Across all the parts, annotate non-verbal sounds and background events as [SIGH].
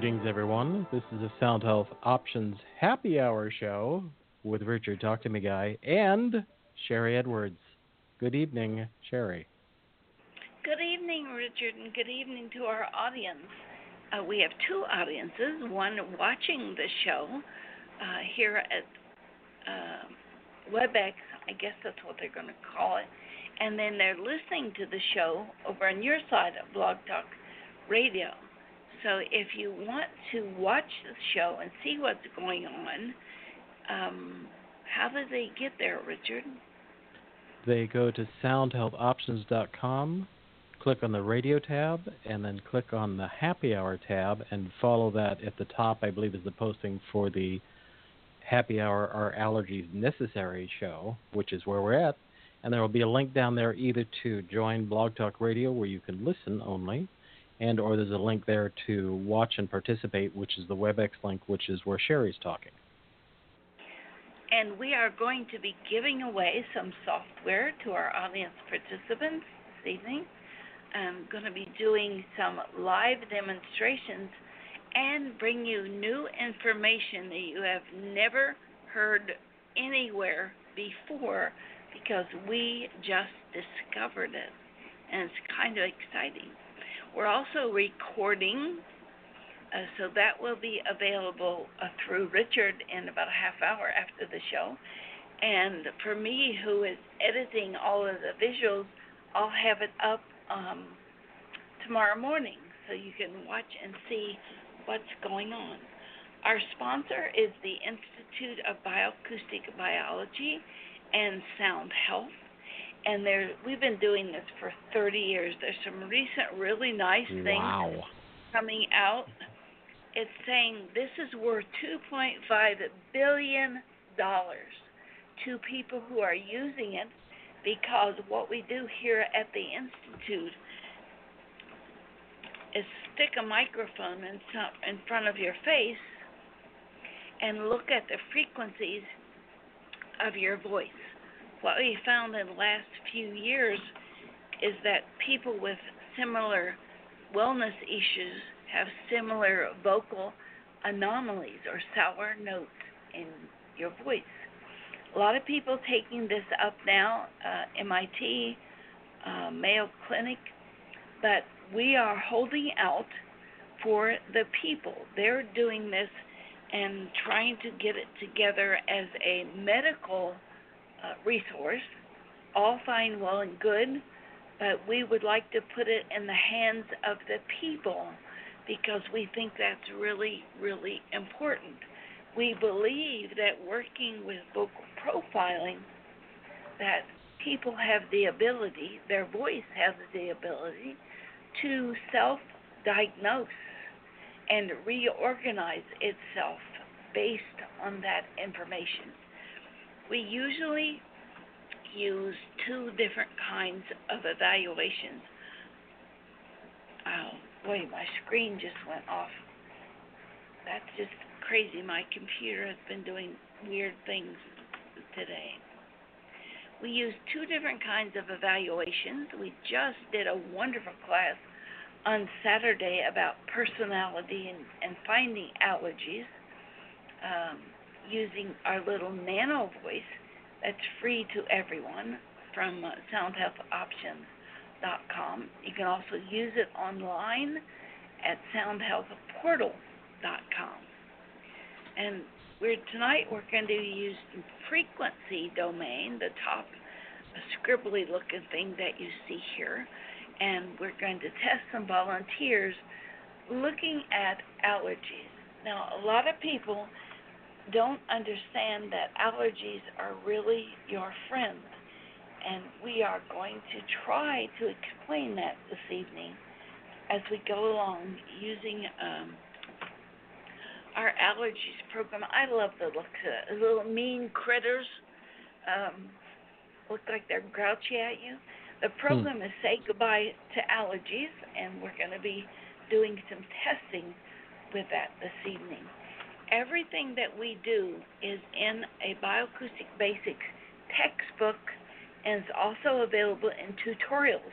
Greetings, everyone. This is a Sound Health Options Happy Hour show with Richard Talk to Me Guy and Sharry Edwards. Good evening, Sharry. Good evening, Richard, and good evening to our audience. Uh, we have two audiences one watching the show uh, here at uh, WebEx, I guess that's what they're going to call it, and then they're listening to the show over on your side of Blog Talk Radio. So if you want to watch the show and see what's going on, um, how do they get there, Richard? They go to soundhealthoptions.com, click on the radio tab, and then click on the happy hour tab and follow that at the top, I believe, is the posting for the happy hour or allergies necessary show, which is where we're at. And there will be a link down there either to join Blog Talk Radio, where you can listen only, and or there's a link there to watch and participate, which is the WebEx link, which is where Sharry's talking. And we are going to be giving away some software to our audience participants this evening. I'm going to be doing some live demonstrations and bring you new information that you have never heard anywhere before because we just discovered it. And it's kind of exciting. We're also recording, uh, so that will be available uh, through Richard in about a half hour after the show. And for me, who is editing all of the visuals, I'll have it up um, tomorrow morning so you can watch and see what's going on. Our sponsor is the Institute of Bioacoustic Biology and Sound Health and there we've been doing this for 30 years. There's some recent really nice things wow. coming out. It's saying this is worth 2.5 billion dollars to people who are using it because what we do here at the institute is stick a microphone in, some, in front of your face and look at the frequencies of your voice what we found in the last few years is that people with similar wellness issues have similar vocal anomalies or sour notes in your voice. A lot of people taking this up now, uh, MIT, uh, Mayo Clinic, but we are holding out for the people. They're doing this and trying to get it together as a medical uh, resource, all fine, well, and good, but we would like to put it in the hands of the people because we think that's really, really important. We believe that working with vocal profiling, that people have the ability, their voice has the ability to self diagnose and reorganize itself based on that information. We usually use two different kinds of evaluations. Oh, boy, my screen just went off. That's just crazy. My computer has been doing weird things today. We use two different kinds of evaluations. We just did a wonderful class on Saturday about personality and, and finding allergies. Um, using our little nano voice that's free to everyone from uh, soundhealthoptions.com. You can also use it online at soundhealthportal.com. And we're tonight we're going to use the frequency domain, the top scribbly looking thing that you see here, and we're going to test some volunteers looking at allergies. Now, a lot of people don't understand that allergies are really your friend. And we are going to try to explain that this evening as we go along using um, our allergies program. I love the look of it. Little mean critters um, look like they're grouchy at you. The hmm. program hmm. is Say Goodbye to Allergies, and we're going to be doing some testing with that this evening everything that we do is in a bioacoustic basics textbook and is also available in tutorials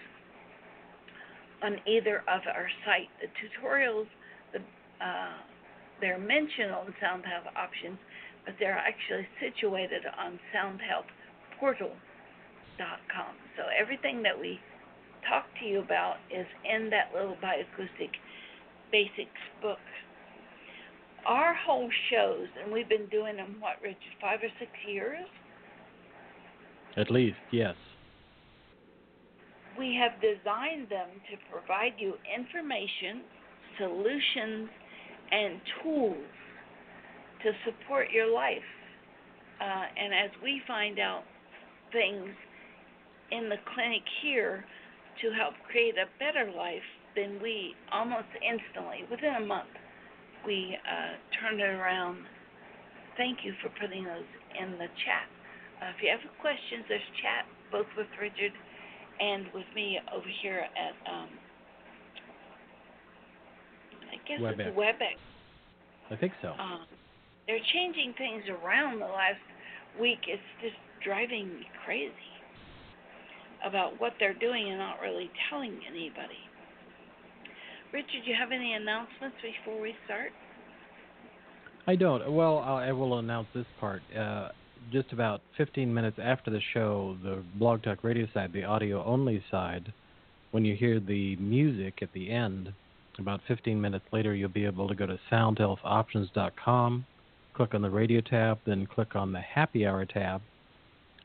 on either of our site. The tutorials, the uh, they're mentioned on Sound Health Options, but they're actually situated on SoundHealthPortal.com. So everything that we talk to you about is in that little bioacoustic basics book. Our whole shows, and we've been doing them, what, Richard, five or six years? At least, yes. We have designed them to provide you information, solutions, and tools to support your life. Uh, and as we find out things in the clinic here to help create a better life, then we almost instantly, within a month, we uh, turn it around. Thank you for putting those in the chat. Uh, if you have questions, there's chat both with Richard and with me over here at um, I guess WebEx. it's WebEx. I think so. Um, they're changing things around the last week. It's just driving me crazy about what they're doing and not really telling anybody. Richard, do you have any announcements before we start? I don't. Well, I I will announce this part. Uh, just about 15 minutes after the show, the Blog Talk Radio side, the audio only side, when you hear the music at the end, about 15 minutes later, you'll be able to go to soundhealthoptions.com, click on the radio tab, then click on the happy hour tab,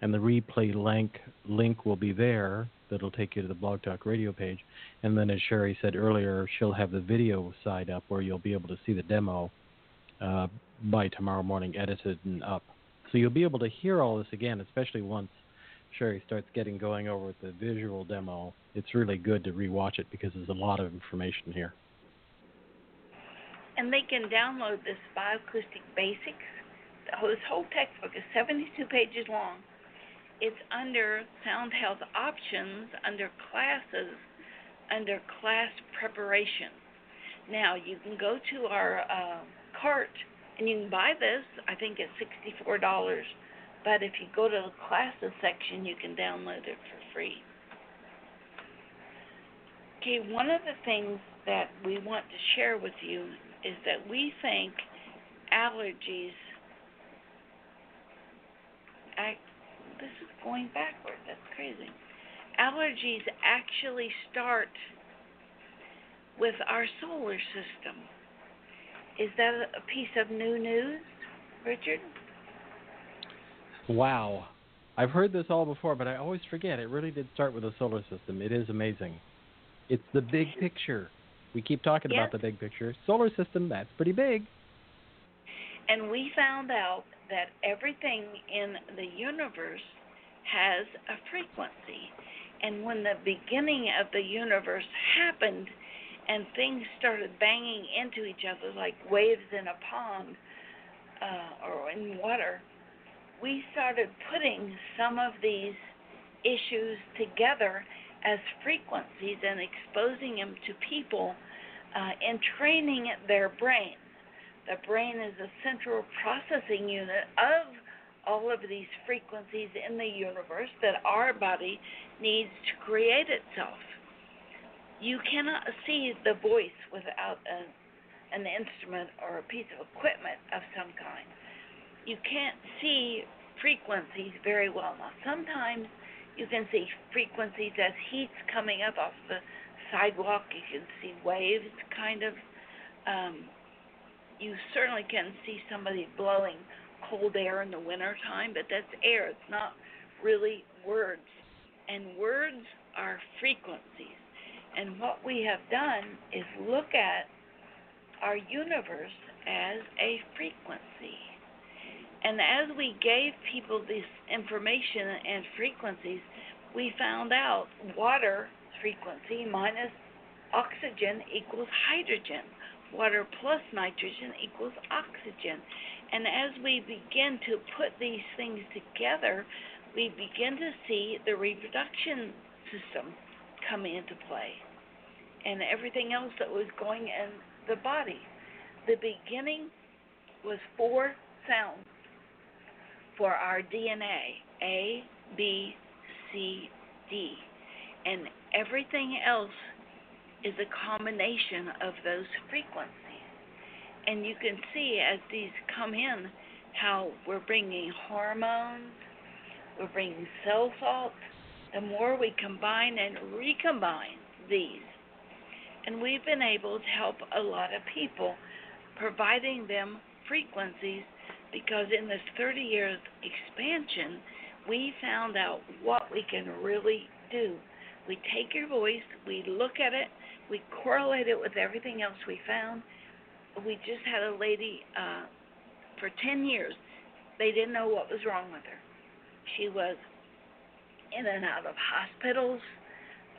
and the replay link link will be there. That'll take you to the Blog Talk Radio page, and then as Sharry said earlier, she'll have the video side up where you'll be able to see the demo uh, by tomorrow morning, edited and up. So you'll be able to hear all this again, especially once Sharry starts getting going over with the visual demo. It's really good to rewatch it because there's a lot of information here. And they can download this Bioacoustic Basics. This whole textbook is 72 pages long. It's under Sound Health Options, under Classes, under Class Preparation. Now, you can go to our uh, cart and you can buy this. I think it's $64. But if you go to the Classes section, you can download it for free. Okay, one of the things that we want to share with you is that we think allergies act this is going backward. That's crazy. Allergies actually start with our solar system. Is that a piece of new news, Richard? Wow. I've heard this all before, but I always forget. It really did start with the solar system. It is amazing. It's the big picture. We keep talking Yes. about the big picture. Solar system, that's pretty big. And we found out that everything in the universe has a frequency. And when the beginning of the universe happened and things started banging into each other like waves in a pond uh, or in water, we started putting some of these issues together as frequencies and exposing them to people uh, and training their brain. The brain is a central processing unit of all of these frequencies in the universe that our body needs to create itself. You cannot see the voice without a, an instrument or a piece of equipment of some kind. You can't see frequencies very well. Now, sometimes you can see frequencies as heat's coming up off the sidewalk. You can see waves, kind of. Um, you certainly can see somebody blowing cold air in the winter time, but that's air. It's not really words. And words are frequencies. And what we have done is look at our universe as a frequency. And as we gave people this information and frequencies, we found out water frequency minus oxygen equals hydrogen. Water plus nitrogen equals oxygen. And as we begin to put these things together, we begin to see the reproduction system come into play and everything else that was going in the body. The beginning was four sounds for our DNA A, B, C, D. And everything else is a combination of those frequencies. And you can see as these come in how we're bringing hormones, we're bringing cell salts. The more we combine and recombine these, and we've been able to help a lot of people, providing them frequencies because in this 30 years expansion, we found out what we can really do. We take your voice, we look at it, we correlate it with everything else we found. We just had a lady uh, for 10 years. They didn't know what was wrong with her. She was in and out of hospitals.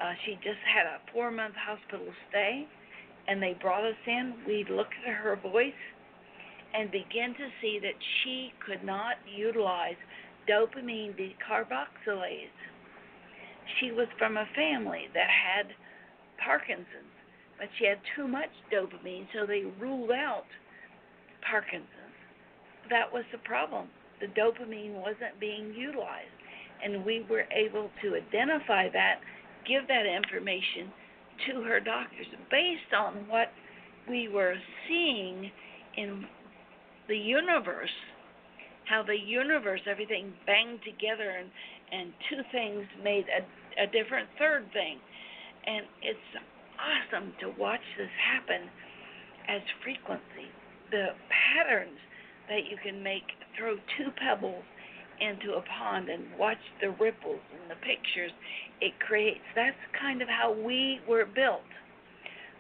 Uh, she just had a four month hospital stay, and they brought us in. We looked at her voice and began to see that she could not utilize dopamine decarboxylase. She was from a family that had Parkinson's, but she had too much dopamine, so they ruled out Parkinson's. That was the problem. The dopamine wasn't being utilized, and we were able to identify that, give that information to her doctors based on what we were seeing in the universe, how the universe, everything banged together and, and two things made a, a different third thing. And it's awesome to watch this happen as frequency. The patterns that you can make, throw two pebbles into a pond and watch the ripples and the pictures it creates. That's kind of how we were built.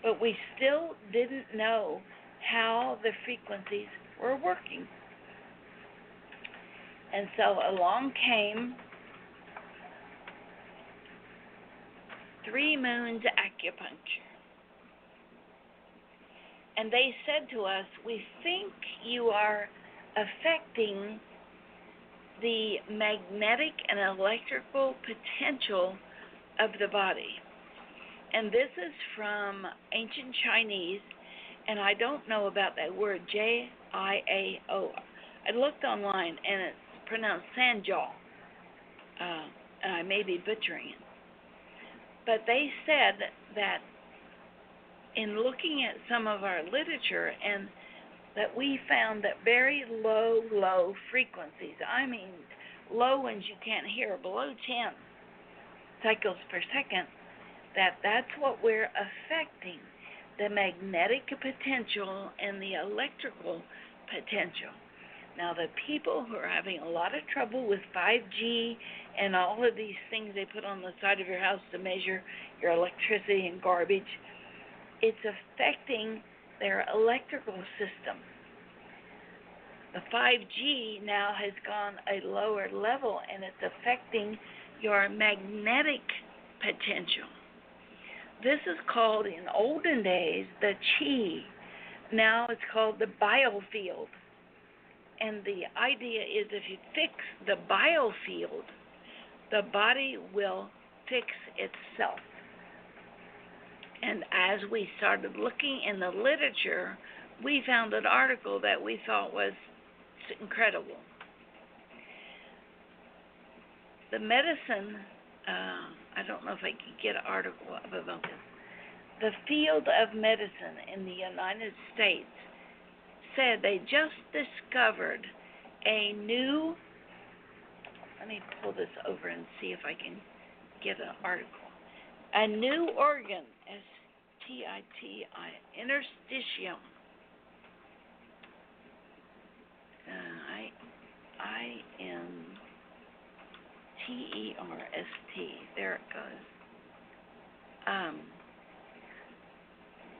But we still didn't know how the frequencies were working. And so along came Three Moons Acupuncture. And they said to us, We think you are affecting the magnetic and electrical potential of the body. And this is from ancient Chinese, and I don't know about that word J I A O. I looked online and it's pronounced Sanjiao, uh, and I may be butchering it. But they said that in looking at some of our literature and that we found that very low, low frequencies, I mean low ones you can't hear, below 10 cycles per second, that that's what we're affecting the magnetic potential and the electrical potential. Now, the people who are having a lot of trouble with 5G and all of these things they put on the side of your house to measure your electricity and garbage, it's affecting their electrical system. The 5G now has gone a lower level and it's affecting your magnetic potential. This is called in olden days the chi. Now it's called the biofield. And the idea is if you fix the biofield, the body will fix itself. And as we started looking in the literature, we found an article that we thought was incredible. The medicine, uh, I don't know if I can get an article about this. The field of medicine in the United States said they just discovered a new. Let me pull this over and see if I can get an article. A new organ, S T I T I, interstitium. Uh, I I N T E R S T. There it goes. Um,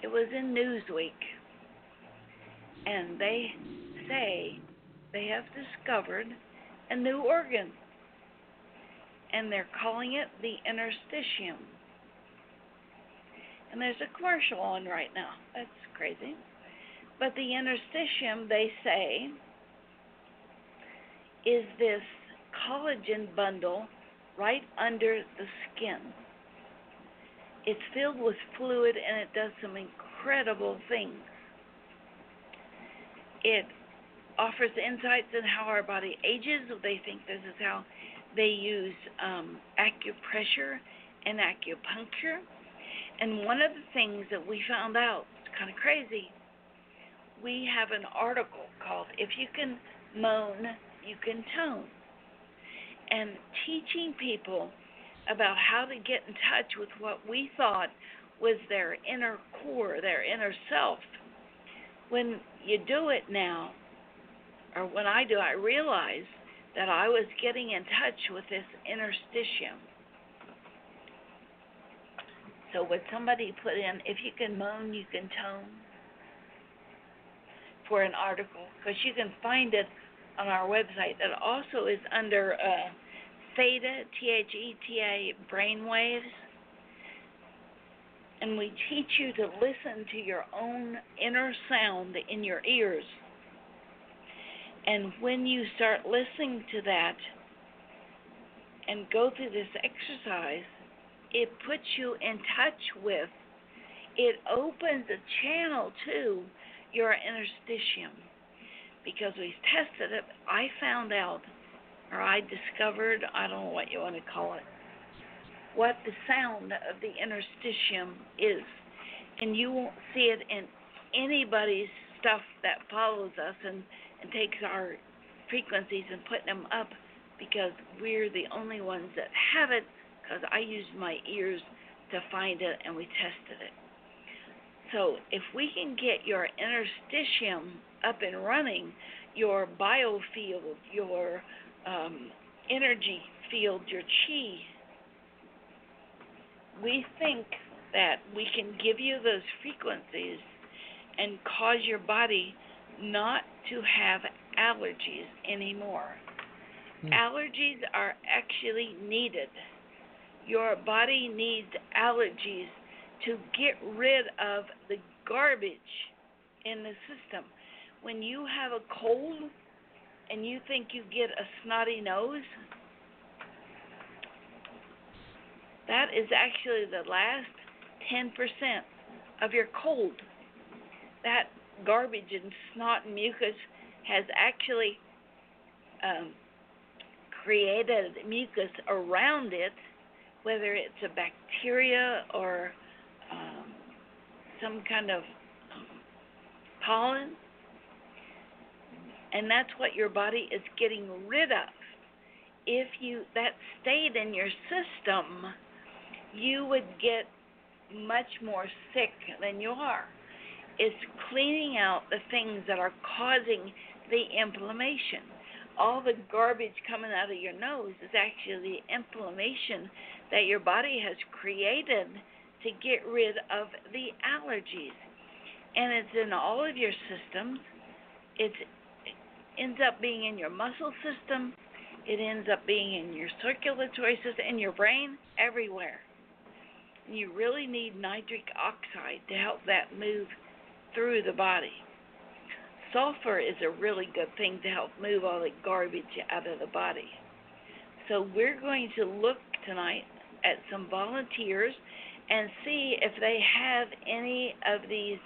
it was in Newsweek and they say they have discovered a new organ, and they're calling it the interstitium. And there's a commercial on right now. That's crazy. But the interstitium, they say, is this collagen bundle right under the skin. It's filled with fluid and it does some incredible things. It offers insights in how our body ages. They think this is how they use um, acupressure and acupuncture. And one of the things that we found out, it's kind of crazy, we have an article called If You Can Moan, You Can Tone. And teaching people about how to get in touch with what we thought was their inner core, their inner self. When you do it now, or when I do, I realize that I was getting in touch with this interstitium. So would somebody put in, if you can moan, you can tone, for an article, because you can find it on our website. That also is under uh, theta, T H E T A, brainwaves. And we teach you to listen to your own inner sound in your ears. And when you start listening to that and go through this exercise, it puts you in touch with, it opens a channel to your interstitium. Because we tested it, I found out, or I discovered, I don't know what you want to call it, what the sound of the interstitium is. And you won't see it in anybody's stuff that follows us and, and takes our frequencies and put them up because we're the only ones that have it because I used my ears to find it and we tested it. So if we can get your interstitium up and running, your biofield, your um, energy field, your chi, we think that we can give you those frequencies and cause your body not to have allergies anymore. Hmm. Allergies are actually needed. Your body needs allergies to get rid of the garbage in the system. When you have a cold and you think you get a snotty nose, that is actually the last 10% of your cold. That garbage and snot and mucus has actually um, created mucus around it, whether it's a bacteria or um, some kind of pollen, and that's what your body is getting rid of. If you that stayed in your system, you would get much more sick than you are. It's cleaning out the things that are causing the inflammation. All the garbage coming out of your nose is actually the inflammation that your body has created to get rid of the allergies. And it's in all of your systems. It's, it ends up being in your muscle system. It ends up being in your circulatory system, in your brain, everywhere. You really need nitric oxide to help that move through the body. Sulfur is a really good thing to help move all the garbage out of the body. So we're going to look tonight at some volunteers and see if they have any of these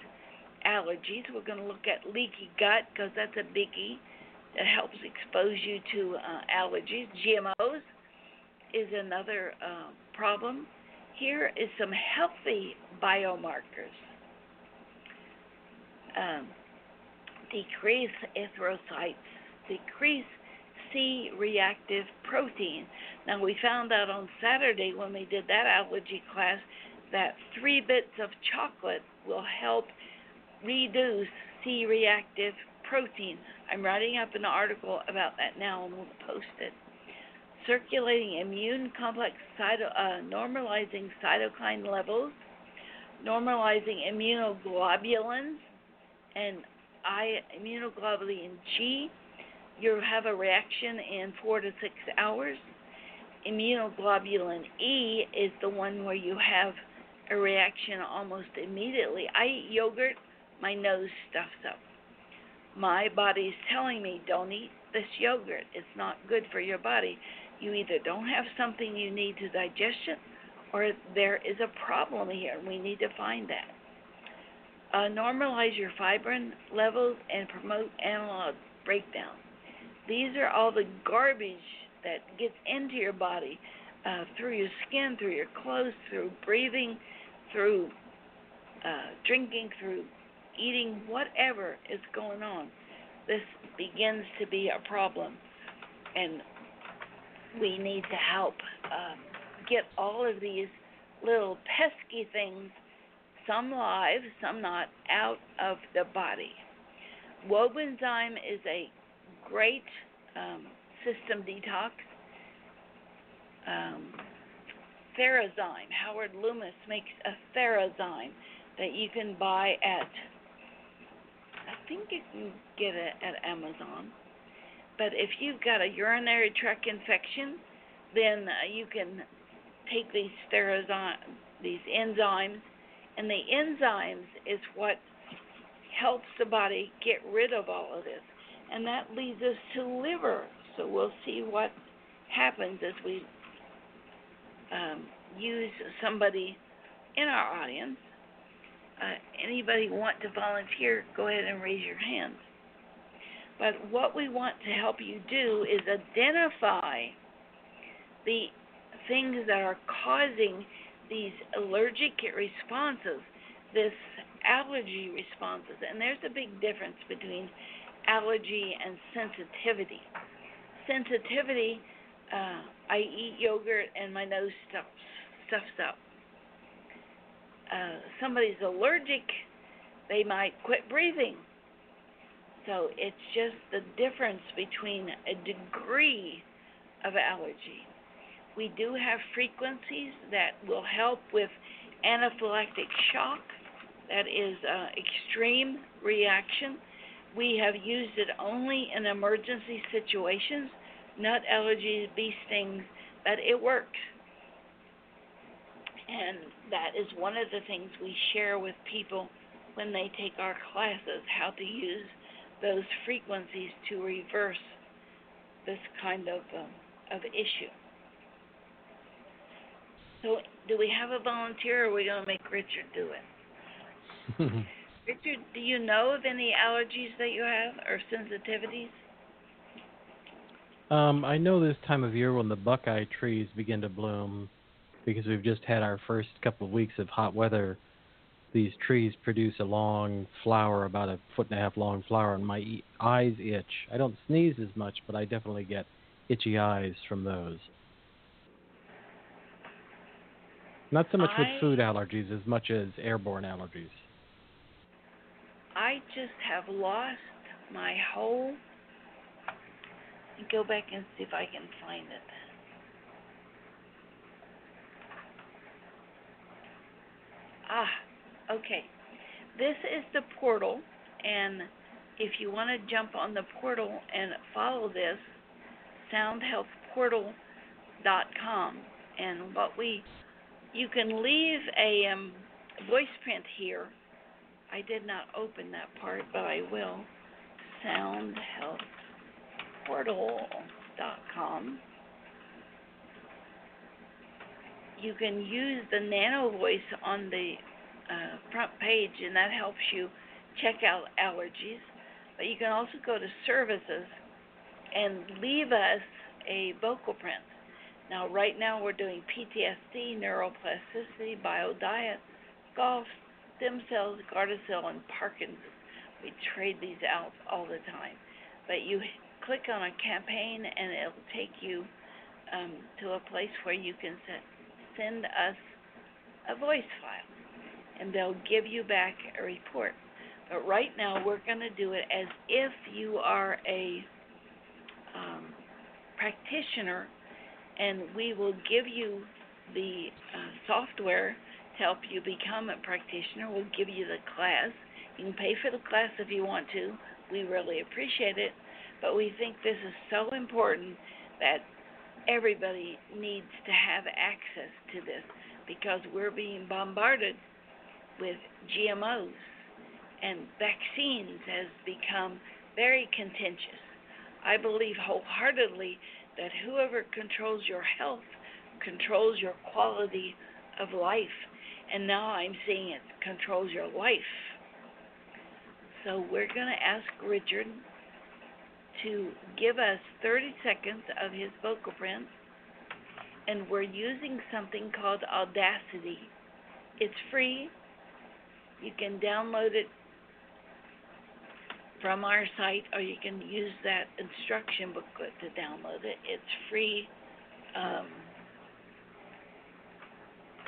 allergies. We're going to look at leaky gut because that's a biggie that helps expose you to uh, allergies. GMOs is another uh, problem. Here is some healthy biomarkers. Um, decrease erythrocytes, decrease C reactive protein. Now, we found out on Saturday when we did that allergy class that three bits of chocolate will help reduce C reactive protein. I'm writing up an article about that now and we'll post it. Circulating immune complex cyto, uh, normalizing cytokine levels, normalizing immunoglobulins, and I immunoglobulin G. You have a reaction in four to six hours. Immunoglobulin E is the one where you have a reaction almost immediately. I eat yogurt, my nose stuffs up. My body's telling me, don't eat this yogurt. It's not good for your body. You either don't have something you need to digest it, or there is a problem here, and we need to find that. Uh, normalize your fibrin levels and promote analog breakdown. These are all the garbage that gets into your body uh, through your skin, through your clothes, through breathing, through uh, drinking, through eating whatever is going on, this begins to be a problem. And we need to help um, get all of these little pesky things, some live, some not, out of the body. Wobenzym is a great um, system detox. Um, Therazyme, Howard Loomis makes a Therazyme that you can buy at, I think you can get it at Amazon. But if you've got a urinary tract infection, then uh, you can take these these enzymes, and the enzymes is what helps the body get rid of all of this. And that leads us to liver. So we'll see what happens as we um, use somebody in our audience. Uh, anybody want to volunteer, go ahead and raise your hand. But what we want to help you do is identify the things that are causing these allergic responses, this allergy responses. And there's a big difference between allergy and sensitivity. Sensitivity, uh, I eat yogurt and my nose stuffs, stuffs up. Uh, somebody's allergic, they might quit breathing. So it's just the difference between a degree of allergy. We do have frequencies that will help with anaphylactic shock, that is uh, extreme reaction. We have used it only in emergency situations, nut allergies, bee stings, but it works. And that is one of the things we share with people when they take our classes how to use those frequencies to reverse this kind of um, of issue. So, do we have a volunteer, or are we going to make Richard do it? [LAUGHS] Richard, do you know of any allergies that you have or sensitivities? Um, I know this time of year when the buckeye trees begin to bloom, because we've just had our first couple of weeks of hot weather. These trees produce a long flower, about a foot and a half long flower, and my e- eyes itch. I don't sneeze as much, but I definitely get itchy eyes from those. Not so much I, with food allergies as much as airborne allergies. I just have lost my whole. Go back and see if I can find it. Ah, okay. This is the portal, and if you want to jump on the portal and follow this, soundhealthportal.com, and what we you can leave a um, voice print here. I did not open that part, but I will. Soundhealthportal.com. You can use the nano voice on the uh, front page, and that helps you check out allergies. But you can also go to services and leave us a vocal print. Now, right now, we're doing PTSD, neuroplasticity, bio diet, golf, stem cells, Gardasil, and Parkinson's. We trade these out all the time. But you click on a campaign, and it'll take you um, to a place where you can send us a voice file, and they'll give you back a report. But right now, we're going to do it as if you are a um, practitioner and we will give you the uh, software to help you become a practitioner. We'll give you the class. You can pay for the class if you want to. We really appreciate it, but we think this is so important that everybody needs to have access to this because we're being bombarded with GMOs and vaccines has become very contentious. I believe wholeheartedly that whoever controls your health controls your quality of life. And now I'm seeing it controls your life. So we're going to ask Richard to give us 30 seconds of his vocal print. And we're using something called Audacity. It's free. You can download it from our site, or you can use that instruction booklet to download it. It's free. Um,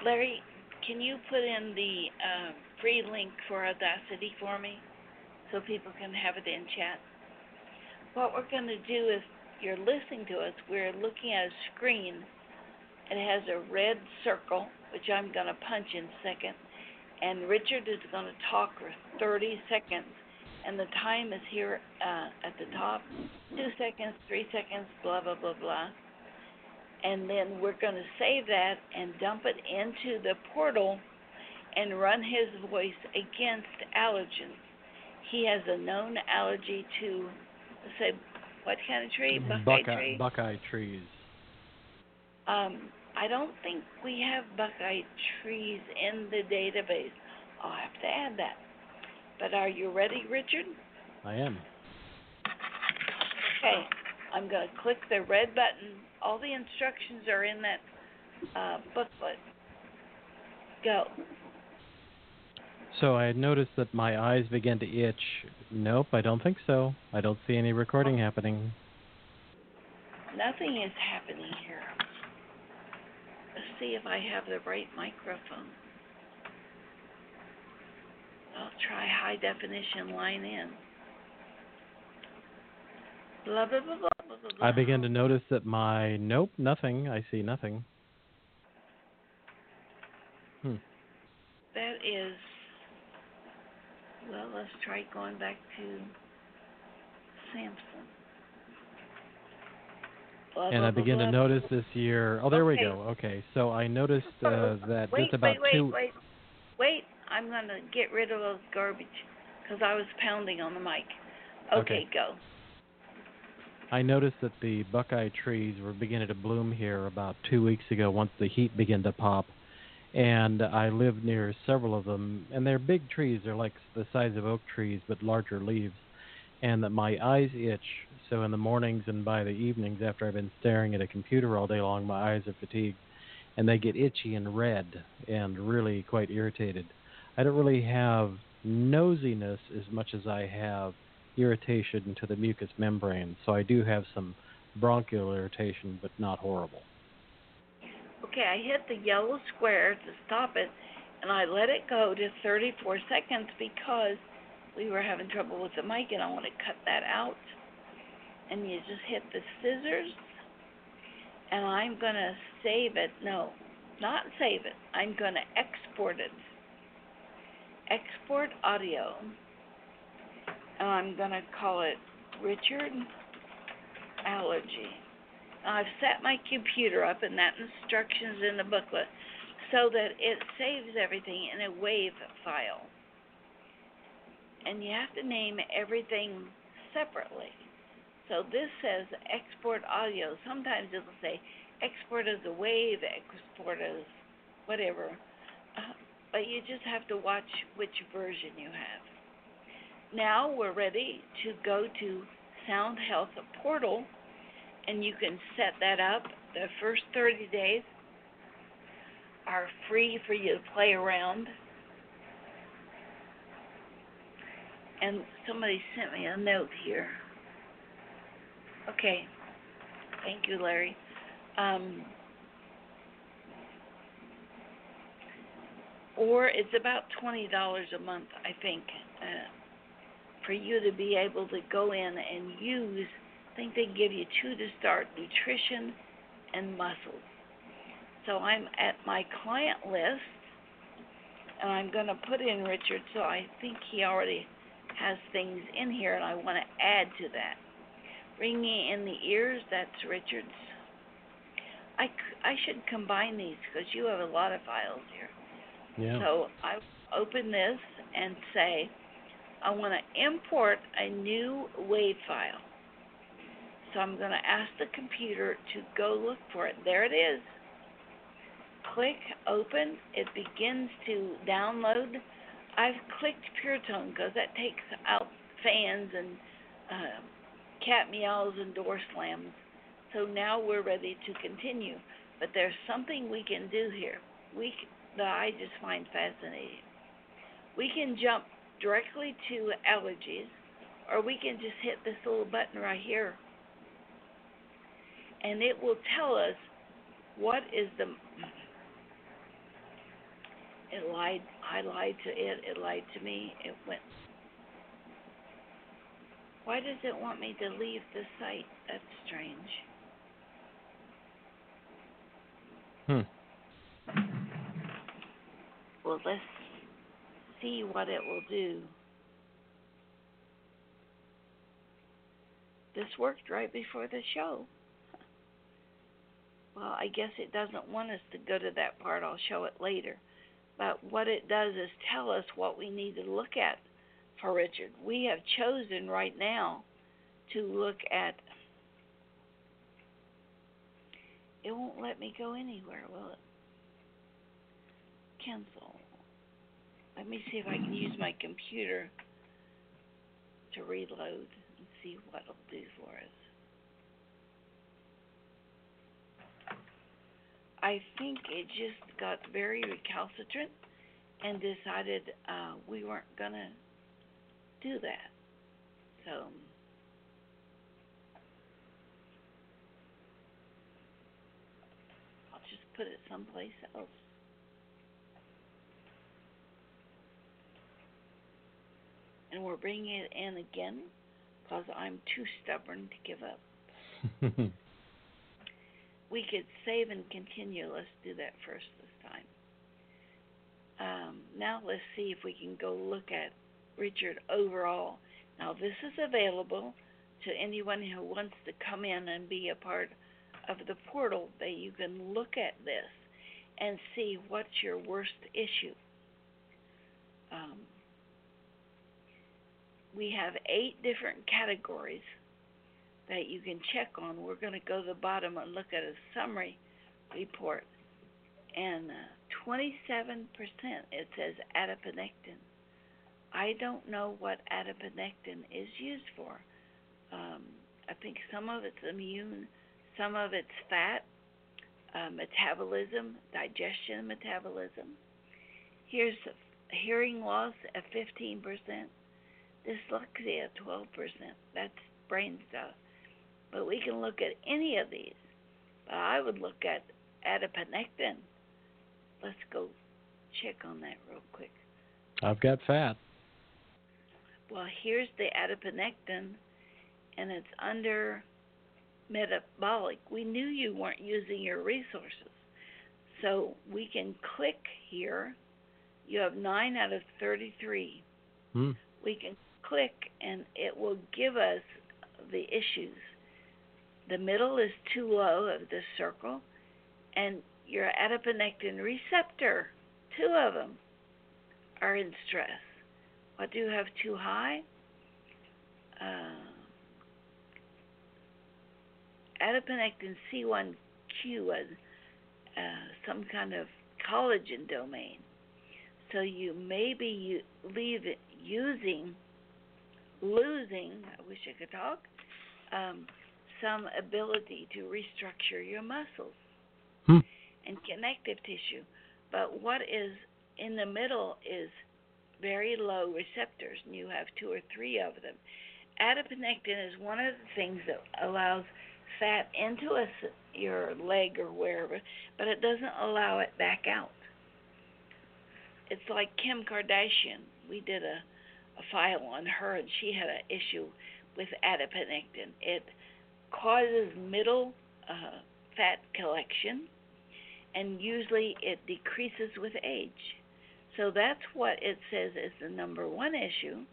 Larry, can you put in the uh, free link for Audacity for me so people can have it in chat? What we're going to do is you're listening to us, we're looking at a screen. It has a red circle, which I'm going to punch in second, and Richard is going to talk for 30 seconds. And the time is here uh, at the top two seconds, three seconds, blah, blah, blah, blah. And then we're going to save that and dump it into the portal and run his voice against allergens. He has a known allergy to, say, what kind of tree? Buckeye, Buckeye, tree? Buckeye trees. Um, I don't think we have buckeye trees in the database. I'll have to add that. But are you ready, Richard? I am. Okay, I'm going to click the red button. All the instructions are in that uh, booklet. Go. So I had noticed that my eyes began to itch. Nope, I don't think so. I don't see any recording happening. Nothing is happening here. Let's see if I have the right microphone. I'll try high definition line in. Blah blah blah blah blah blah. I began to notice that my nope, nothing. I see nothing. Hmm. That is. Well, let's try going back to Samson. Blah, And blah, I blah, to notice this year. Oh, there we go. Okay, so I noticed uh, [LAUGHS] that wait, just about wait, wait, two. wait, wait. I'm gonna get rid of those garbage because I was pounding on the mic. Okay, Okay. go. I noticed that the buckeye trees were beginning to bloom here about two weeks ago once the heat began to pop. And I live near several of them, and they're big trees. They're like the size of oak trees, but larger leaves. And that my eyes itch. So in the mornings and by the evenings, after I've been staring at a computer all day long, my eyes are fatigued, and they get itchy and red and really quite irritated. I don't really have nosiness as much as I have irritation to the mucous membrane. So I do have some bronchial irritation, but not horrible. Okay, I hit the yellow square to stop it, and I let it go to 34 seconds because we were having trouble with the mic, and I want to cut that out. And you just hit the scissors, and I'm gonna save it. No, not save it. I'm gonna export it. Export audio, and I'm gonna call it Richard Allergy. I've set my computer up, and that instructions in the booklet, so that it saves everything in a WAV file. And you have to name everything separately. So this says export audio. Sometimes it'll say export as a wave, export as whatever. Uh, but you just have to watch which version you have. Now we're ready to go to Sound Health Portal and you can set that up. The first 30 days are free for you to play around. And somebody sent me a note here. Okay. Thank you, Larry. Um, or it's about $20 a month, I think, uh, for you to be able to go in and use I think they give you two to start nutrition and muscles. So I'm at my client list and I'm going to put in Richard, so I think he already has things in here and I want to add to that. Ringing in the ears, that's Richard's. I, I should combine these because you have a lot of files here. Yeah. So I open this and say, I want to import a new WAV file. So I'm going to ask the computer to go look for it. There it is. Click open. It begins to download. I've clicked Puretone because that takes out fans and uh, cat meows and door slams. So now we're ready to continue. But there's something we can do here. We that I just find fascinating. We can jump directly to allergies, or we can just hit this little button right here. And it will tell us what is the it lied I lied to it, it lied to me, it went why does it want me to leave the site? That's strange. Hmm. Well, let's see what it will do. This worked right before the show. Well, I guess it doesn't want us to go to that part. I'll show it later. But what it does is tell us what we need to look at for Richard. We have chosen right now to look at. It won't let me go anywhere, will it? Cancel. Let me see if I can use my computer to reload and see what it'll do for us. I think it just got very recalcitrant and decided uh, we weren't gonna do that. So I'll just put it someplace else. And we're bringing it in again because I'm too stubborn to give up. [LAUGHS] we could save and continue. Let's do that first this time. Um, now let's see if we can go look at Richard overall. Now, this is available to anyone who wants to come in and be a part of the portal that you can look at this and see what's your worst issue. Um, we have eight different categories that you can check on. We're going to go to the bottom and look at a summary report. And uh, 27% it says adiponectin. I don't know what adiponectin is used for. Um, I think some of it's immune, some of it's fat, uh, metabolism, digestion, metabolism. Here's hearing loss at 15%, dyslexia at 12%. That's brain stuff. But we can look at any of these. But I would look at adiponectin. Let's go check on that real quick. I've got fat. Well, here's the adiponectin, and it's under metabolic. We knew you weren't using your resources. So we can click here. You have 9 out of 33. Hmm. We can click, and it will give us the issues. The middle is too low of the circle, and your adiponectin receptor, two of them, are in stress. What do you have too high? Uh, adiponectin C1Q was uh, some kind of collagen domain. So you may be leave it using, losing, I wish I could talk, um, some ability to restructure your muscles hmm. and connective tissue. But what is in the middle is very low receptors, and you have two or three of them. Adiponectin is one of the things that allows fat into a, your leg or wherever, but it doesn't allow it back out. It's like Kim Kardashian. We did a, a file on her, and she had an issue with adiponectin. It causes middle uh, fat collection, and usually it decreases with age. So that's what it says is the number one issue.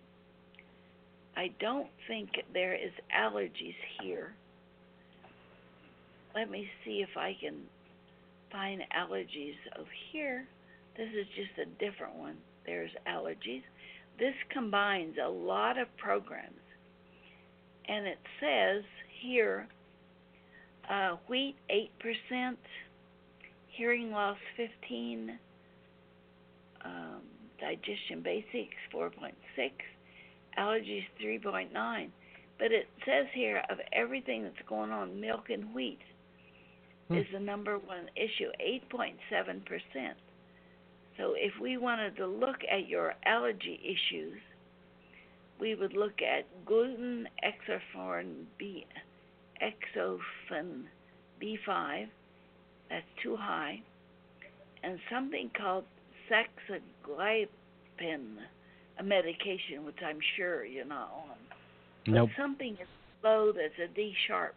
I don't think there is allergies here. Let me see if I can find allergies over here. This is just a different one. There's allergies. This combines a lot of programs. And it says here uh, wheat 8%, hearing loss 15 um, digestion basics 4.6, allergies 3.9. But it says here of everything that's going on, milk and wheat hmm. is the number one issue, 8.7%. So if we wanted to look at your allergy issues, we would look at gluten exorphin B, exorphin B5, that's too high, and something called saxagliptin, a medication which I'm sure you're not on. Nope. But something is low that's a D sharp.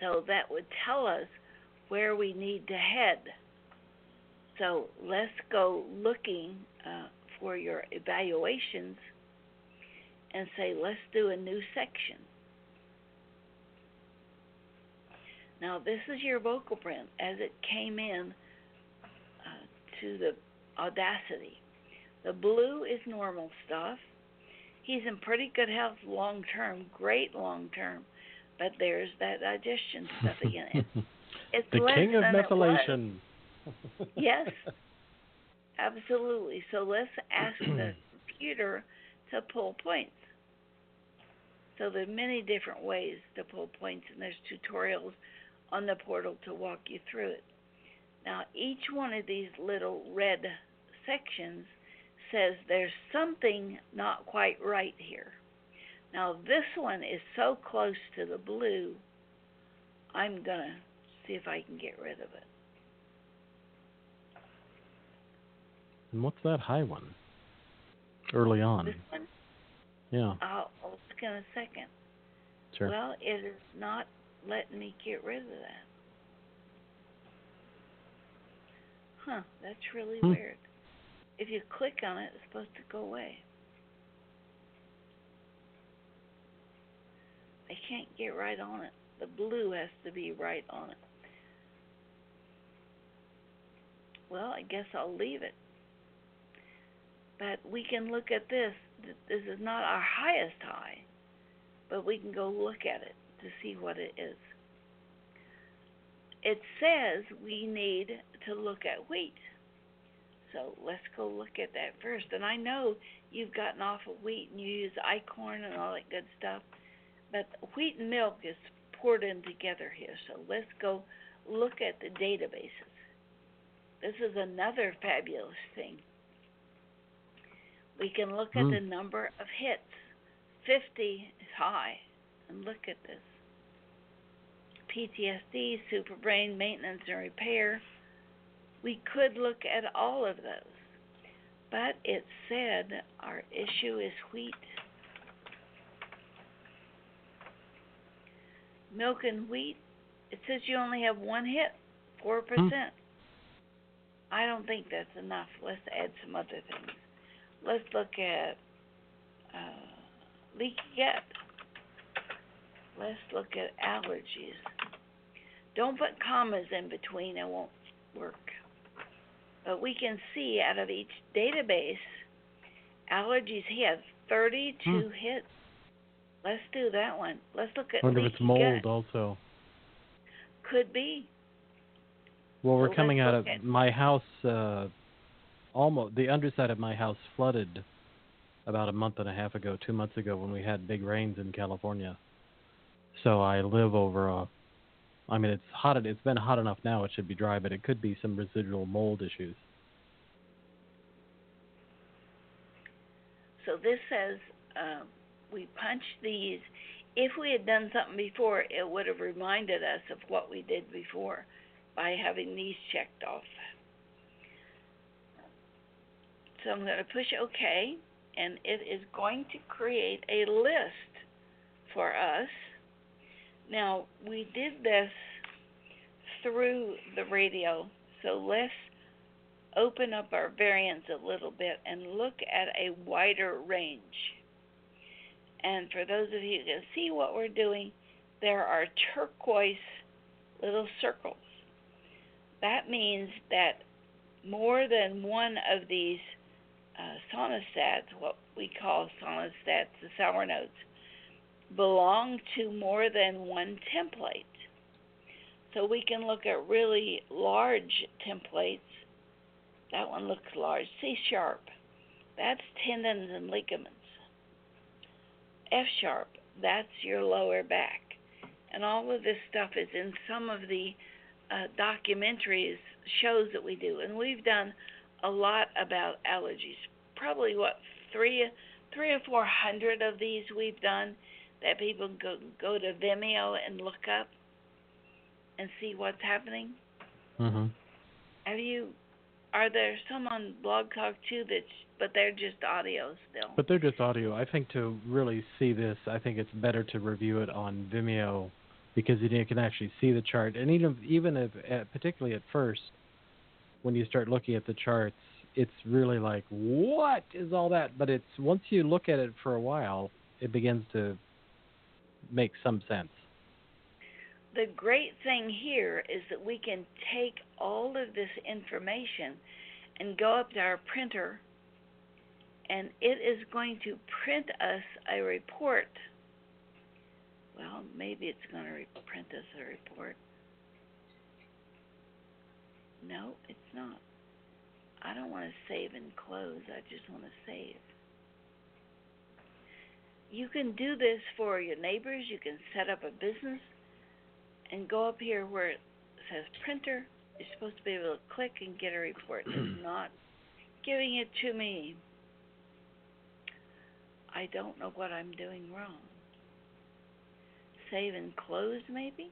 So that would tell us where we need to head. So let's go looking uh, for your evaluations and say, let's do a new section. Now, this is your vocal print as it came in to the Audacity. The blue is normal stuff. He's in pretty good health long term, great long term, but there's that digestion stuff again. It's, [LAUGHS] it's the king of methylation. [LAUGHS] Yes. Absolutely. So let's ask the [CLEARS THROAT] computer to pull points. So there are many different ways to pull points, and there's tutorials on the portal to walk you through it. Now, each one of these little red sections says there's something not quite right here. Now, this one is so close to the blue, I'm going to see if I can get rid of it. And what's that high one? Early on. This one, Yeah, I'll, I'll look in a second. sure. Well, it is not letting me get rid of that. Huh, that's really Hmm. weird. If you click on it, it's supposed to go away. I can't get right on it. The blue has to be right on it. Well, I guess I'll leave it. But we can look at this. This is not our highest high, but we can go look at it to see what it is. It says we need to look at wheat. So let's go look at that first. And I know you've gotten off of wheat and you use einkorn and all that good stuff, but wheat and milk is poured in together here. So let's go look at the databases. This is another fabulous thing. We can look at Hmm. the number of hits. 50 is high. And look at this. PTSD, superbrain maintenance and repair. We could look at all of those. But it said our issue is wheat. Milk and wheat, it says you only have one hit, 4%. I don't think that's enough. Let's add some other things. Let's look at uh, leaky gut. Let's look at allergies. Don't put commas in between, it won't work. But we can see out of each database, allergies, he has 32 Hmm. hits. Let's do that one. Let's look at wonder if it's mold gut. also. Could be. Well, we're So coming out of my house. Uh, almost the underside of my house flooded about a month and a half ago, two months ago, when we had big rains in California. So I live over a. I mean, it's hot. It's been hot enough now; it should be dry, but it could be some residual mold issues. So this says um, we punch these. If we had done something before, it would have reminded us of what we did before by having these checked off. So I'm going to push OK, and it is going to create a list for us. Now, we did this through the radio, so let's open up our variants a little bit and look at a wider range. And for those of you who can see what we're doing, there are turquoise little circles. That means that more than one of these uh, sonostats, what we call sonostats, the sour notes, belong to more than one template. So we can look at really large templates. That one looks large. C sharp. That's tendons and ligaments. F sharp. That's your lower back. And all of this stuff is in some of the uh, documentaries, shows that we do. And we've done a lot about allergies. Probably, what, three, three or four hundred of these we've done that people go go to Vimeo and look up and see what's happening. Mhm. Have you? Are there some on Blog Talk too? That but they're just audio still. But they're just audio. I think to really see this, I think it's better to review it on Vimeo because you can actually see the chart. And even even if, uh, particularly at first, when you start looking at the charts, it's really like, what is all that? But it's once you look at it for a while, it begins to make some sense. the great thing here is that we can take all of this information and go up to our printer and it is going to print us a report. Well, maybe it's going to print us a report. No, it's not. I don't want to save and close. I just want to save. You can do this for your neighbors. You can set up a business and go up here where it says printer. You're supposed to be able to click and get a report. [CLEARS THROAT] It's not giving it to me. I don't know what I'm doing wrong. Save and close, maybe?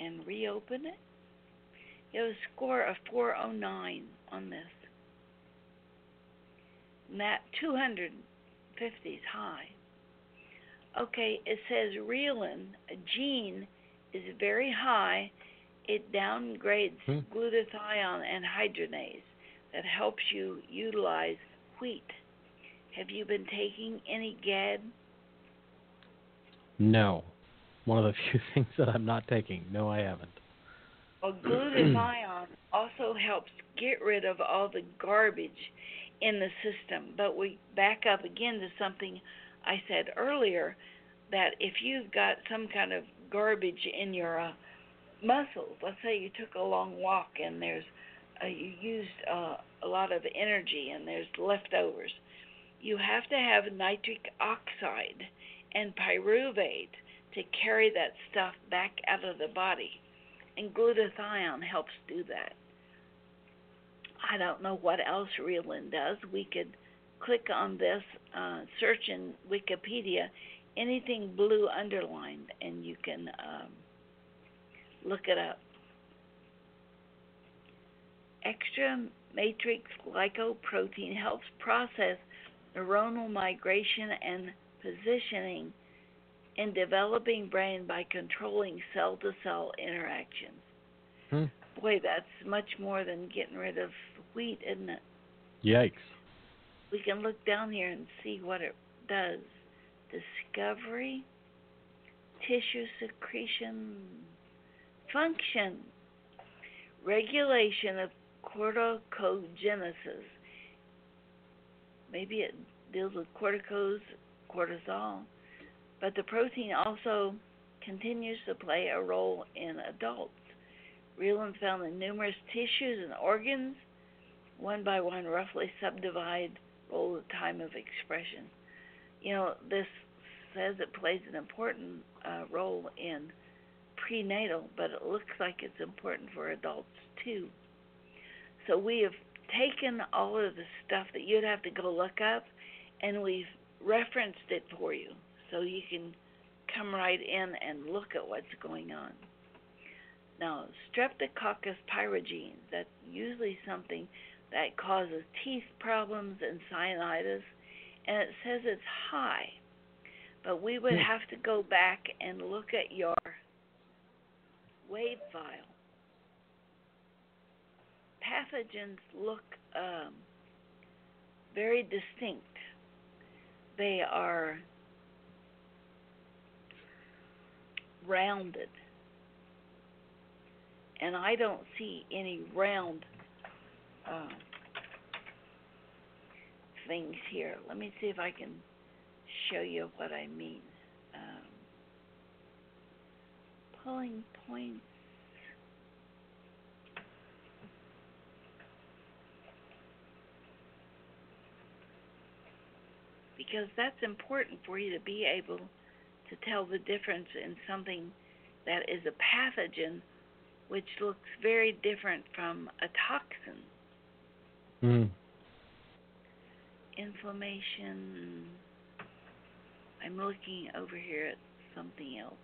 And reopen it? You have a score of 409 on this. And that 250 is high. Okay, it says Reelin, a gene, is very high. It downgrades Hmm. glutathione and hydrogenase that helps you utilize wheat. Have you been taking any GAD? No. One of the [LAUGHS] few things that I'm not taking. No, I haven't. Well, glutathione also helps get rid of all the garbage in the system. But we back up again to something I said earlier that if you've got some kind of garbage in your uh, muscles, let's say you took a long walk and there's uh, you used uh, a lot of energy and there's leftovers, you have to have nitric oxide and pyruvate to carry that stuff back out of the body and glutathione helps do that. I don't know what else Reelin does. We could click on this, uh, search in Wikipedia, anything blue underlined, and you can um, look it up. Extra matrix glycoprotein helps process neuronal migration and positioning in developing brain by controlling cell to cell interactions. Hmm. Boy, that's much more than getting rid of wheat, isn't it? Yikes. We can look down here and see what it does. Discovery, tissue secretion, function, regulation of corticogenesis. Maybe it deals with corticos, cortisol, but the protein also continues to play a role in adults. Reelin found in numerous tissues and organs, one by one, roughly subdivide role of time of expression. You know, this says it plays an important uh, role in prenatal, but it looks like it's important for adults too. So we have taken all of the stuff that you'd have to go look up, and we've referenced it for you, so you can come right in and look at what's going on. Now, Streptococcus pyogenes, that's usually something that causes teeth problems and sinusitis, and it says it's high. But we would have to go back and look at your wave file. Pathogens look um, very distinct. They are rounded. And I don't see any round uh, things here. Let me see if I can show you what I mean. Um, pulling points. Because that's important for you to be able to tell the difference in something that is a pathogen which looks very different from a toxin. Mm. Inflammation. I'm looking over here at something else.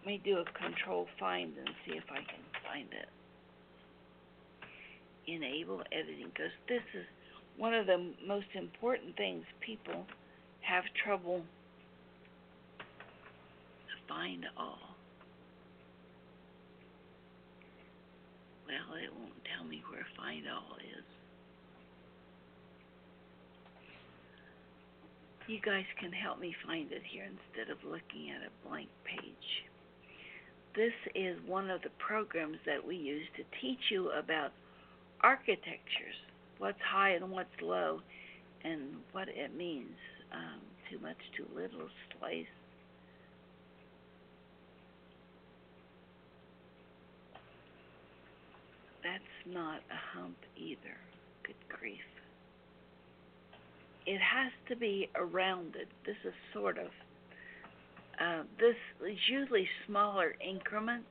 Let me do a control find and see if I can find it. Enable editing, because this is one of the most important things people have trouble to find all. Well, it won't tell me where find all is. You guys can help me find it here instead of looking at a blank page. This is one of the programs that we use to teach you about architectures, what's high and what's low, and what it means. Um, too much, too little, slice. That's not a hump either. Good grief. It has to be a rounded. This is sort of. Uh, this is usually smaller increments,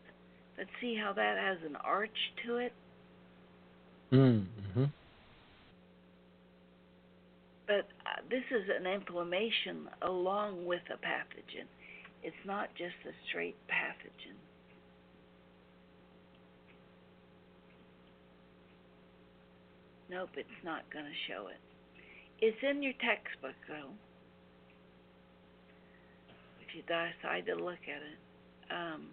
but see how that has an arch to it? Mm-hmm. But uh, this is an inflammation along with a pathogen. It's not just a straight pathogen. Nope, it's not going to show it. It's in your textbook, though. If you decide to look at it. Um,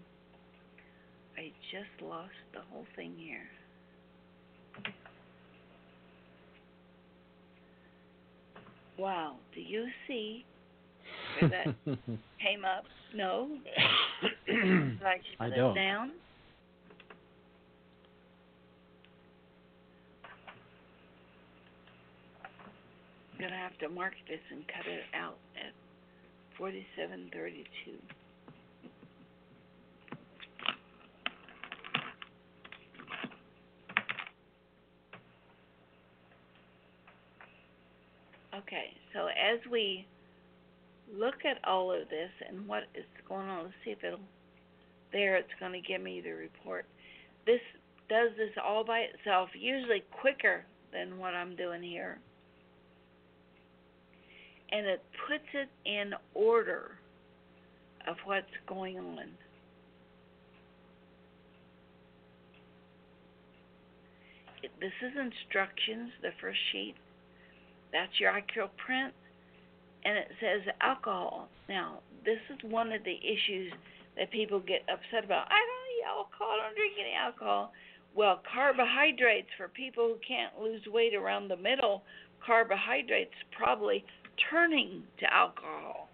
I just lost the whole thing here. Wow, do you see where that [LAUGHS] came up? No? [COUGHS] Like I put don't. it down? I'm gonna have to mark this and cut it out at forty-seven thirty-two. Okay, so as we look at all of this and what is going on, let's see if it'll, there it's going to give me the report. This does this all by itself, usually quicker than what I'm doing here. And it puts it in order of what's going on. It, this is instructions, the first sheet. That's your actual print. And it says alcohol. Now, this is one of the issues that people get upset about. I don't eat alcohol, I don't drink any alcohol. Well, carbohydrates for people who can't lose weight around the middle, carbohydrates probably turning to alcohol.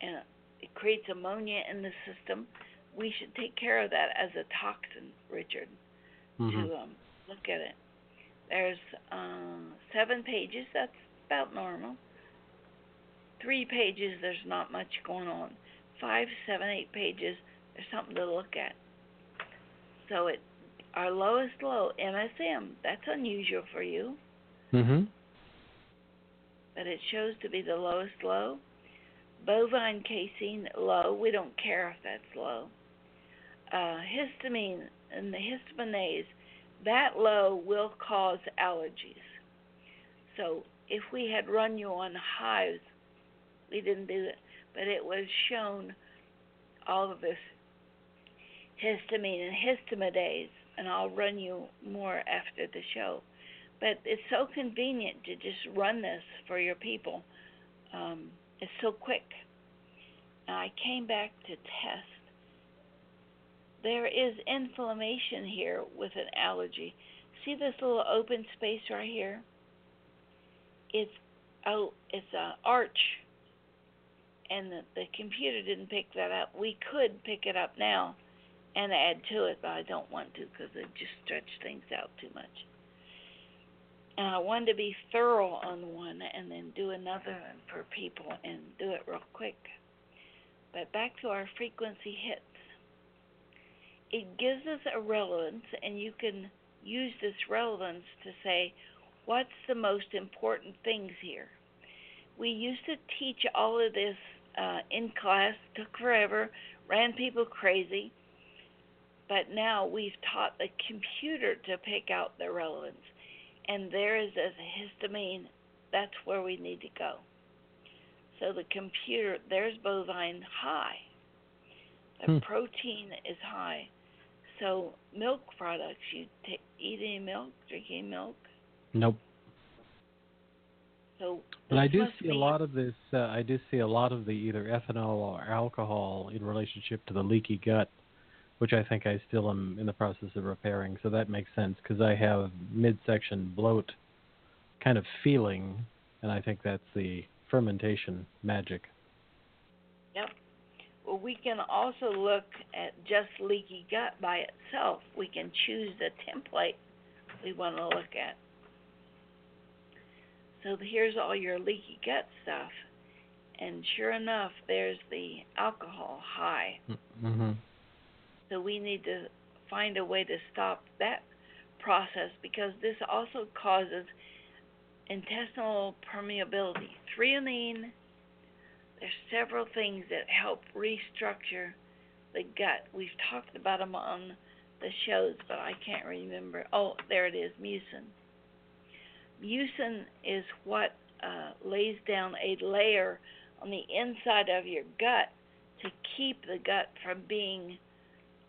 And it creates ammonia in the system. We should take care of that as a toxin, Richard, Mhm. to um, look at it. There's um, seven pages, that's about normal. Three pages, there's not much going on. Five, seven, eight pages, there's something to look at. So it, our lowest low, MSM, that's unusual for you, Mm-hmm. But it shows to be the lowest low. Bovine casein low, we don't care if that's low. Uh, histamine and the histaminase, that low will cause allergies. So if we had run you on hives, we didn't do it, but it was shown all of this histamine and histamidase, and I'll run you more after the show. But it's so convenient to just run this for your people. Um, it's so quick. I came back to test. There is inflammation here with an allergy. See this little open space right here? It's oh, it's a arch, and the, the computer didn't pick that up. We could pick it up now and add to it, but I don't want to because it just stretch things out too much. I wanted to be thorough on one and then do another one for people and do it real quick. But back to our frequency hits. It gives us a relevance, and you can use this relevance to say, what's the most important things here? We used to teach all of this uh, in class, took forever, ran people crazy, but now we've taught the computer to pick out the relevance. And there is a histamine, that's where we need to go. So the computer, there's bovine high. The Hmm. protein is high. So milk products, you t- eat any milk, drink any milk. Nope. So But I do see a lot of this. Uh, I do see a lot of the either ethanol or alcohol in relationship to the leaky gut, which I think I still am in the process of repairing. So that makes sense because I have midsection bloat kind of feeling, and I think that's the fermentation magic. Yep. Well, we can also look at just leaky gut by itself. We can choose the template we want to look at. So here's all your leaky gut stuff. And sure enough, there's the alcohol high. Mm-hmm. So we need to find a way to stop that process because this also causes intestinal permeability. Threonine, there's several things that help restructure the gut. We've talked about them on the shows, but I can't remember. Oh, there it is, mucin. Mucin is what uh, lays down a layer on the inside of your gut to keep the gut from being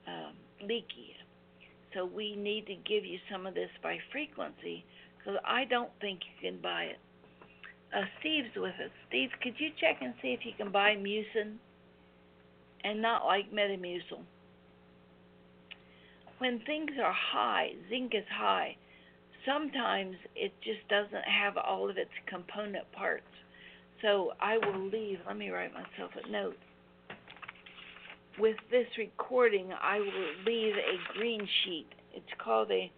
um, leaky. So we need to give you some of this by frequency because I don't think you can buy it. Uh, Steve's with us. Steve, could you check and see if you can buy mucin and not like Metamucil? When things are high, zinc is high, sometimes it just doesn't have all of its component parts. So I will leave, let me write myself a note with this recording, I will leave a green sheet. It's called a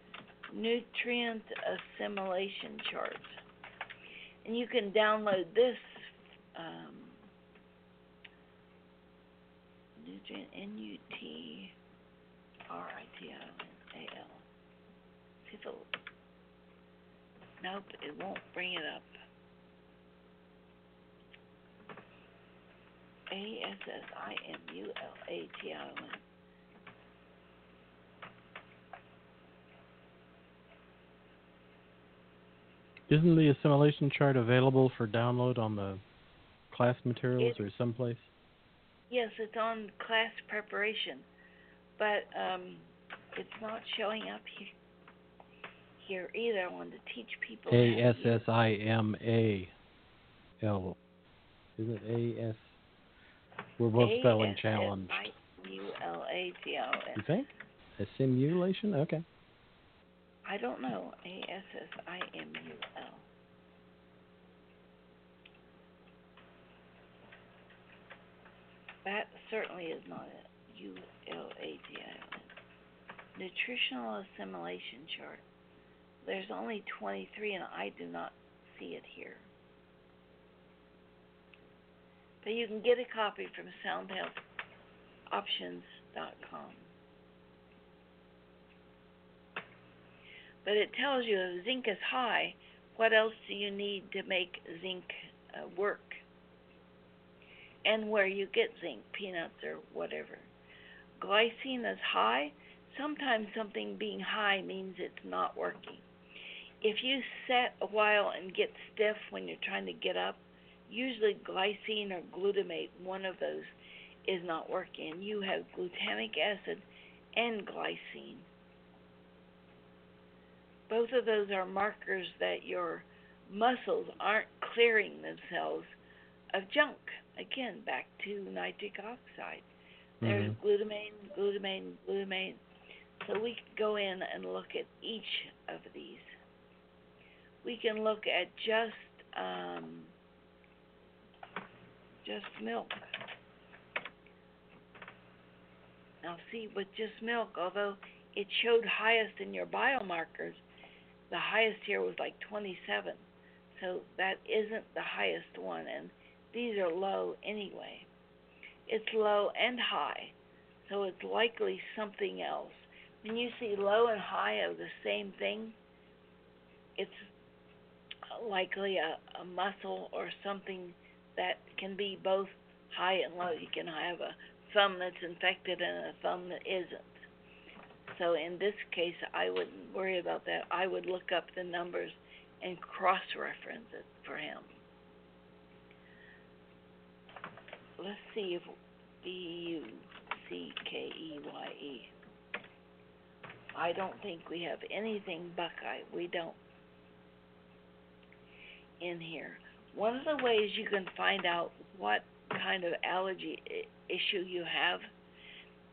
nutrient assimilation chart. And you can download this um, nutrient N U T R I T I N A L. Nope, it won't bring it up. A S S I M U L A T I O N. Isn't the assimilation chart available for download on the class materials It- or someplace? Yes, it's on class preparation, but um, it's not showing up here. Here either. I wanted to teach people. A S S I M A L. Is it A S? We're both spelling challenged. You think? A simulation? Okay. I don't know. A S S I M U L. That certainly is not it. U L A T I O N. Nutritional assimilation chart. There's only 23 and I do not see it here. But you can get a copy from soundhealthoptions.com. But it tells you if zinc is high, what else do you need to make zinc uh, work? And where you get zinc, peanuts or whatever. Glycine is high. Sometimes something being high means it's not working. If you sit a while and get stiff when you're trying to get up, usually glycine or glutamate, one of those, is not working. You have glutamic acid and glycine. Both of those are markers that your muscles aren't clearing themselves of junk. Again, back to nitric oxide. There's Mhm. glutamine, glutamine, glutamine. So we can go in and look at each of these. We can look at just um, just milk. Now see, with just milk, although it showed highest in your biomarkers, the highest here was like 27. So that isn't the highest one, and these are low anyway. It's low and high, so it's likely something else. When you see low and high of the same thing, it's likely a, a muscle or something that can be both high and low. You can have a thumb that's infected and a thumb that isn't. So in this case, I wouldn't worry about that. I would look up the numbers and cross reference it for him. Let's see if B U C K E Y E. I don't think we have anything Buckeye. We don't in here. One of the ways you can find out what kind of allergy I- issue you have,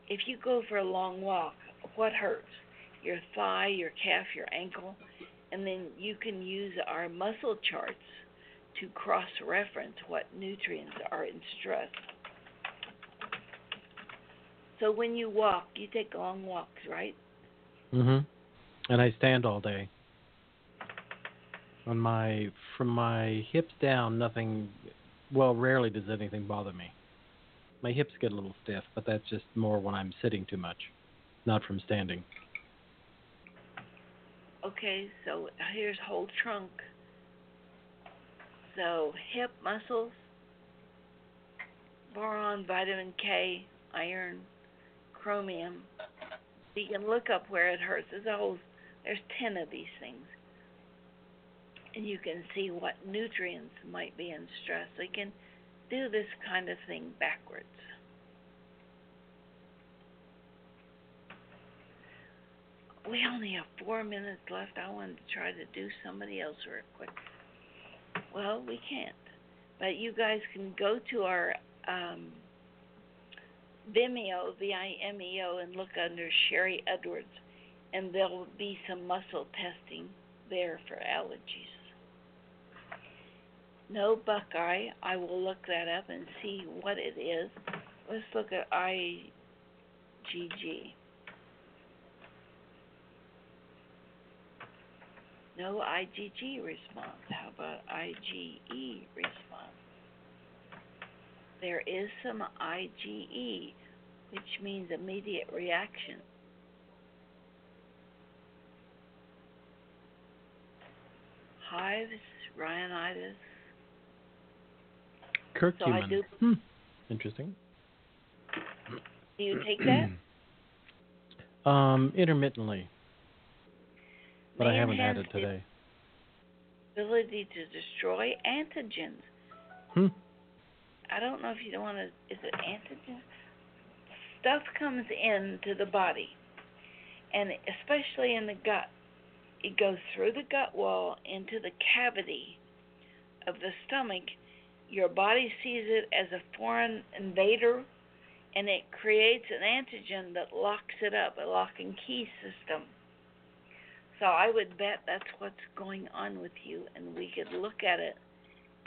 if you go for a long walk, what hurts? Your thigh, your calf, your ankle, and then you can use our muscle charts to cross reference what nutrients are in stress. So when you walk, you take long walks, right? Mhm. And I stand all day. On my from my hips down, nothing. Well, rarely does anything bother me. My hips get a little stiff, but that's just more when I'm sitting too much, not from standing. Okay, so here's whole trunk. So hip muscles, boron, vitamin K, iron, chromium. You can look up where it hurts. There's a whole there's ten of these things. And you can see what nutrients might be in stress. You can do this kind of thing backwards. We only have four minutes left. I wanted to try to do somebody else real quick. Well, we can't. But you guys can go to our um, Vimeo, V I M E O, and look under Sharry Edwards, and there will be some muscle testing there for allergies. No Buckeye. I will look that up and see what it is. Let's look at IgG. No IgG response. How about IgE response? There is some IgE, which means immediate reaction. Hives, rhinitis. So I do. Hmm. Interesting. Do you take that? [CLEARS THROAT] Um, intermittently, but I haven't had it today. ability to destroy antigens. Hmm. I don't know if you don't want to. Is it antigens? Stuff comes into the body, and especially in the gut, it goes through the gut wall into the cavity of the stomach. Your body sees it as a foreign invader, and it creates an antigen that locks it up, a lock and key system. So I would bet that's what's going on with you, and we could look at it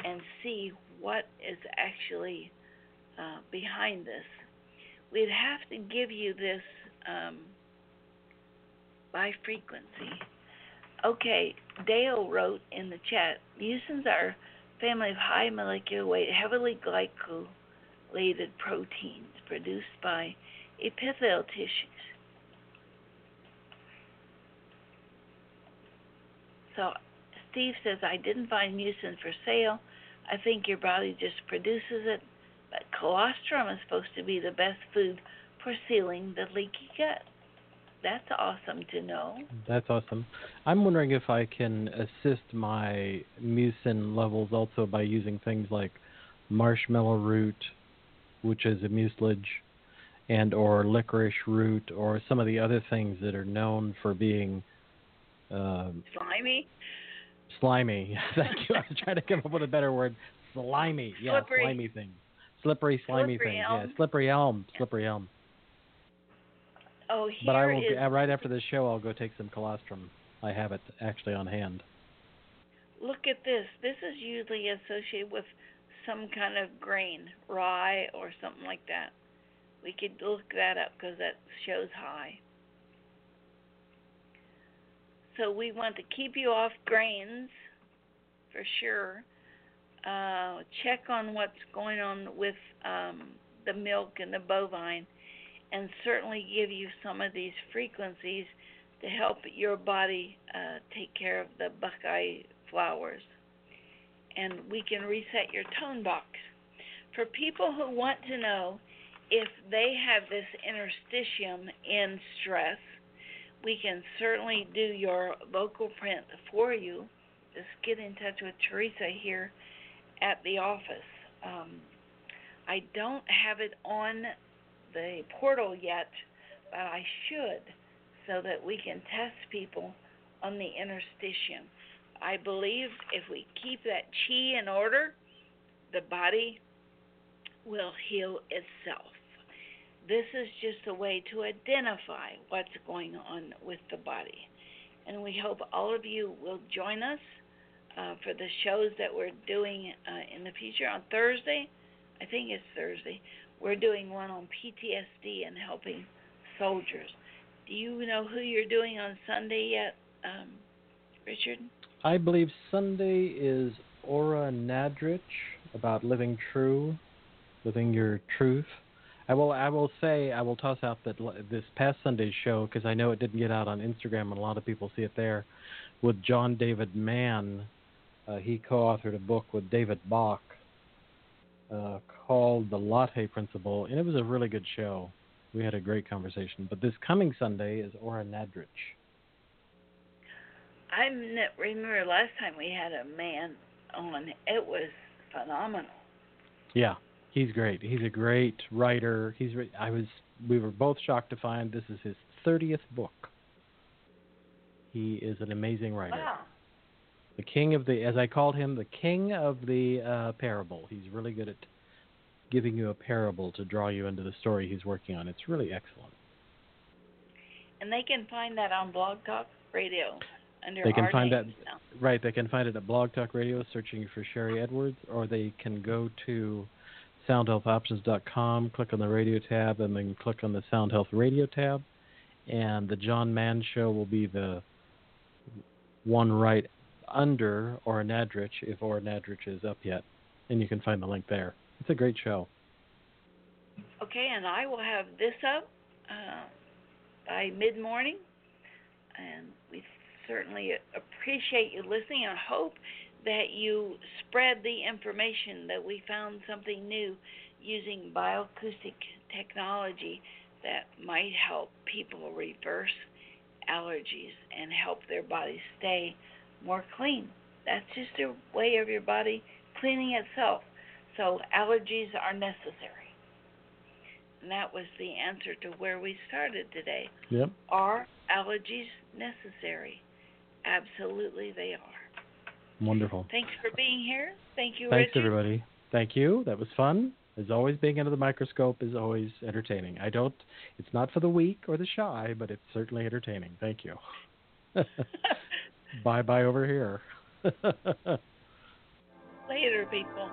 and see what is actually uh, behind this. We'd have to give you this um, by frequency. Okay, Dale wrote in the chat mucins are family of high molecular weight, heavily glycolated proteins produced by epithelial tissues. So Steve says, I didn't find mucin for sale. I think your body just produces it. But colostrum is supposed to be the best food for sealing the leaky gut. That's awesome to know. That's awesome. I'm wondering if I can assist my mucin levels also by using things like marshmallow root, which is a mucilage, and or licorice root, or some of the other things that are known for being um, Slimy? slimy. [LAUGHS] Thank you. I was trying to come up with a better word. Slimy. Yeah, Slippery. slimy things. Slippery, slimy Slippery things. elm. Yeah, slippery elm. Slippery elm. Oh, here But I will is- uh, right after this show. I'll go take some colostrum. I have it actually on hand. Look at this. This is usually associated with some kind of grain, rye or something like that. We could look that up because that shows high. So we want to keep you off grains for sure. Uh, check on what's going on with um, the milk and the bovine, and certainly give you some of these frequencies to help your body uh, take care of the buckeye flowers. And we can reset your tone box. For people who want to know if they have this interstitium in stress, we can certainly do your vocal print for you. Just get in touch with Teresa here at the office. Um, I don't have it on the portal yet, but I should so that we can test people on the interstitium. I believe if we keep that chi in order, the body will heal itself. This is just a way to identify what's going on with the body. And we hope all of you will join us uh, for the shows that we're doing uh, in the future. On Thursday, I think it's Thursday, we're doing one on PTSD and helping soldiers. Do you know who you're doing on Sunday yet, um, Richard? I believe Sunday is Ora Nadrich about living true, living your truth. I will. I will say. I will toss out that this past Sunday's show because I know it didn't get out on Instagram and a lot of people see it there. With John David Mann, uh, he co-authored a book with David Bach uh, called The Latte Principle, and it was a really good show. We had a great conversation. But this coming Sunday is Ora Nadrich. I remember last time we had a man on. It was phenomenal. Yeah, he's great. He's a great writer. He's. I was. We were both shocked to find this is his thirtieth book. He is an amazing writer. Wow. The king of the, as I called him, the king of the uh, parable. He's really good at giving you a parable to draw you into the story he's working on. It's really excellent. And they can find that on Blog Talk Radio under they can find that now. right. They can find it at Blog Talk Radio, searching for Sharry Edwards, or they can go to SoundHealthOptions.com, click on the radio tab, and then click on the Sound Health Radio tab, and the John Mann Show will be the one right under Nadrich if Nadrich is up yet, and you can find the link there. It's a great show. Okay, and I will have this up uh, by mid morning, and we certainly appreciate you listening and hope that you spread the information that we found something new using bioacoustic technology that might help people reverse allergies and help their bodies stay more clean. That's just a way of your body cleaning itself. So allergies are necessary. And that was the answer to where we started today. Yep. Are allergies necessary? Absolutely, they are. Wonderful. Thanks for being here. Thank you, Thanks, Richard. everybody. Thank you. That was fun. As always, being under the microscope is always entertaining. I don't. It's not for the weak or the shy, but it's certainly entertaining. Thank you. [LAUGHS] bye bye over here. [LAUGHS] Later, people.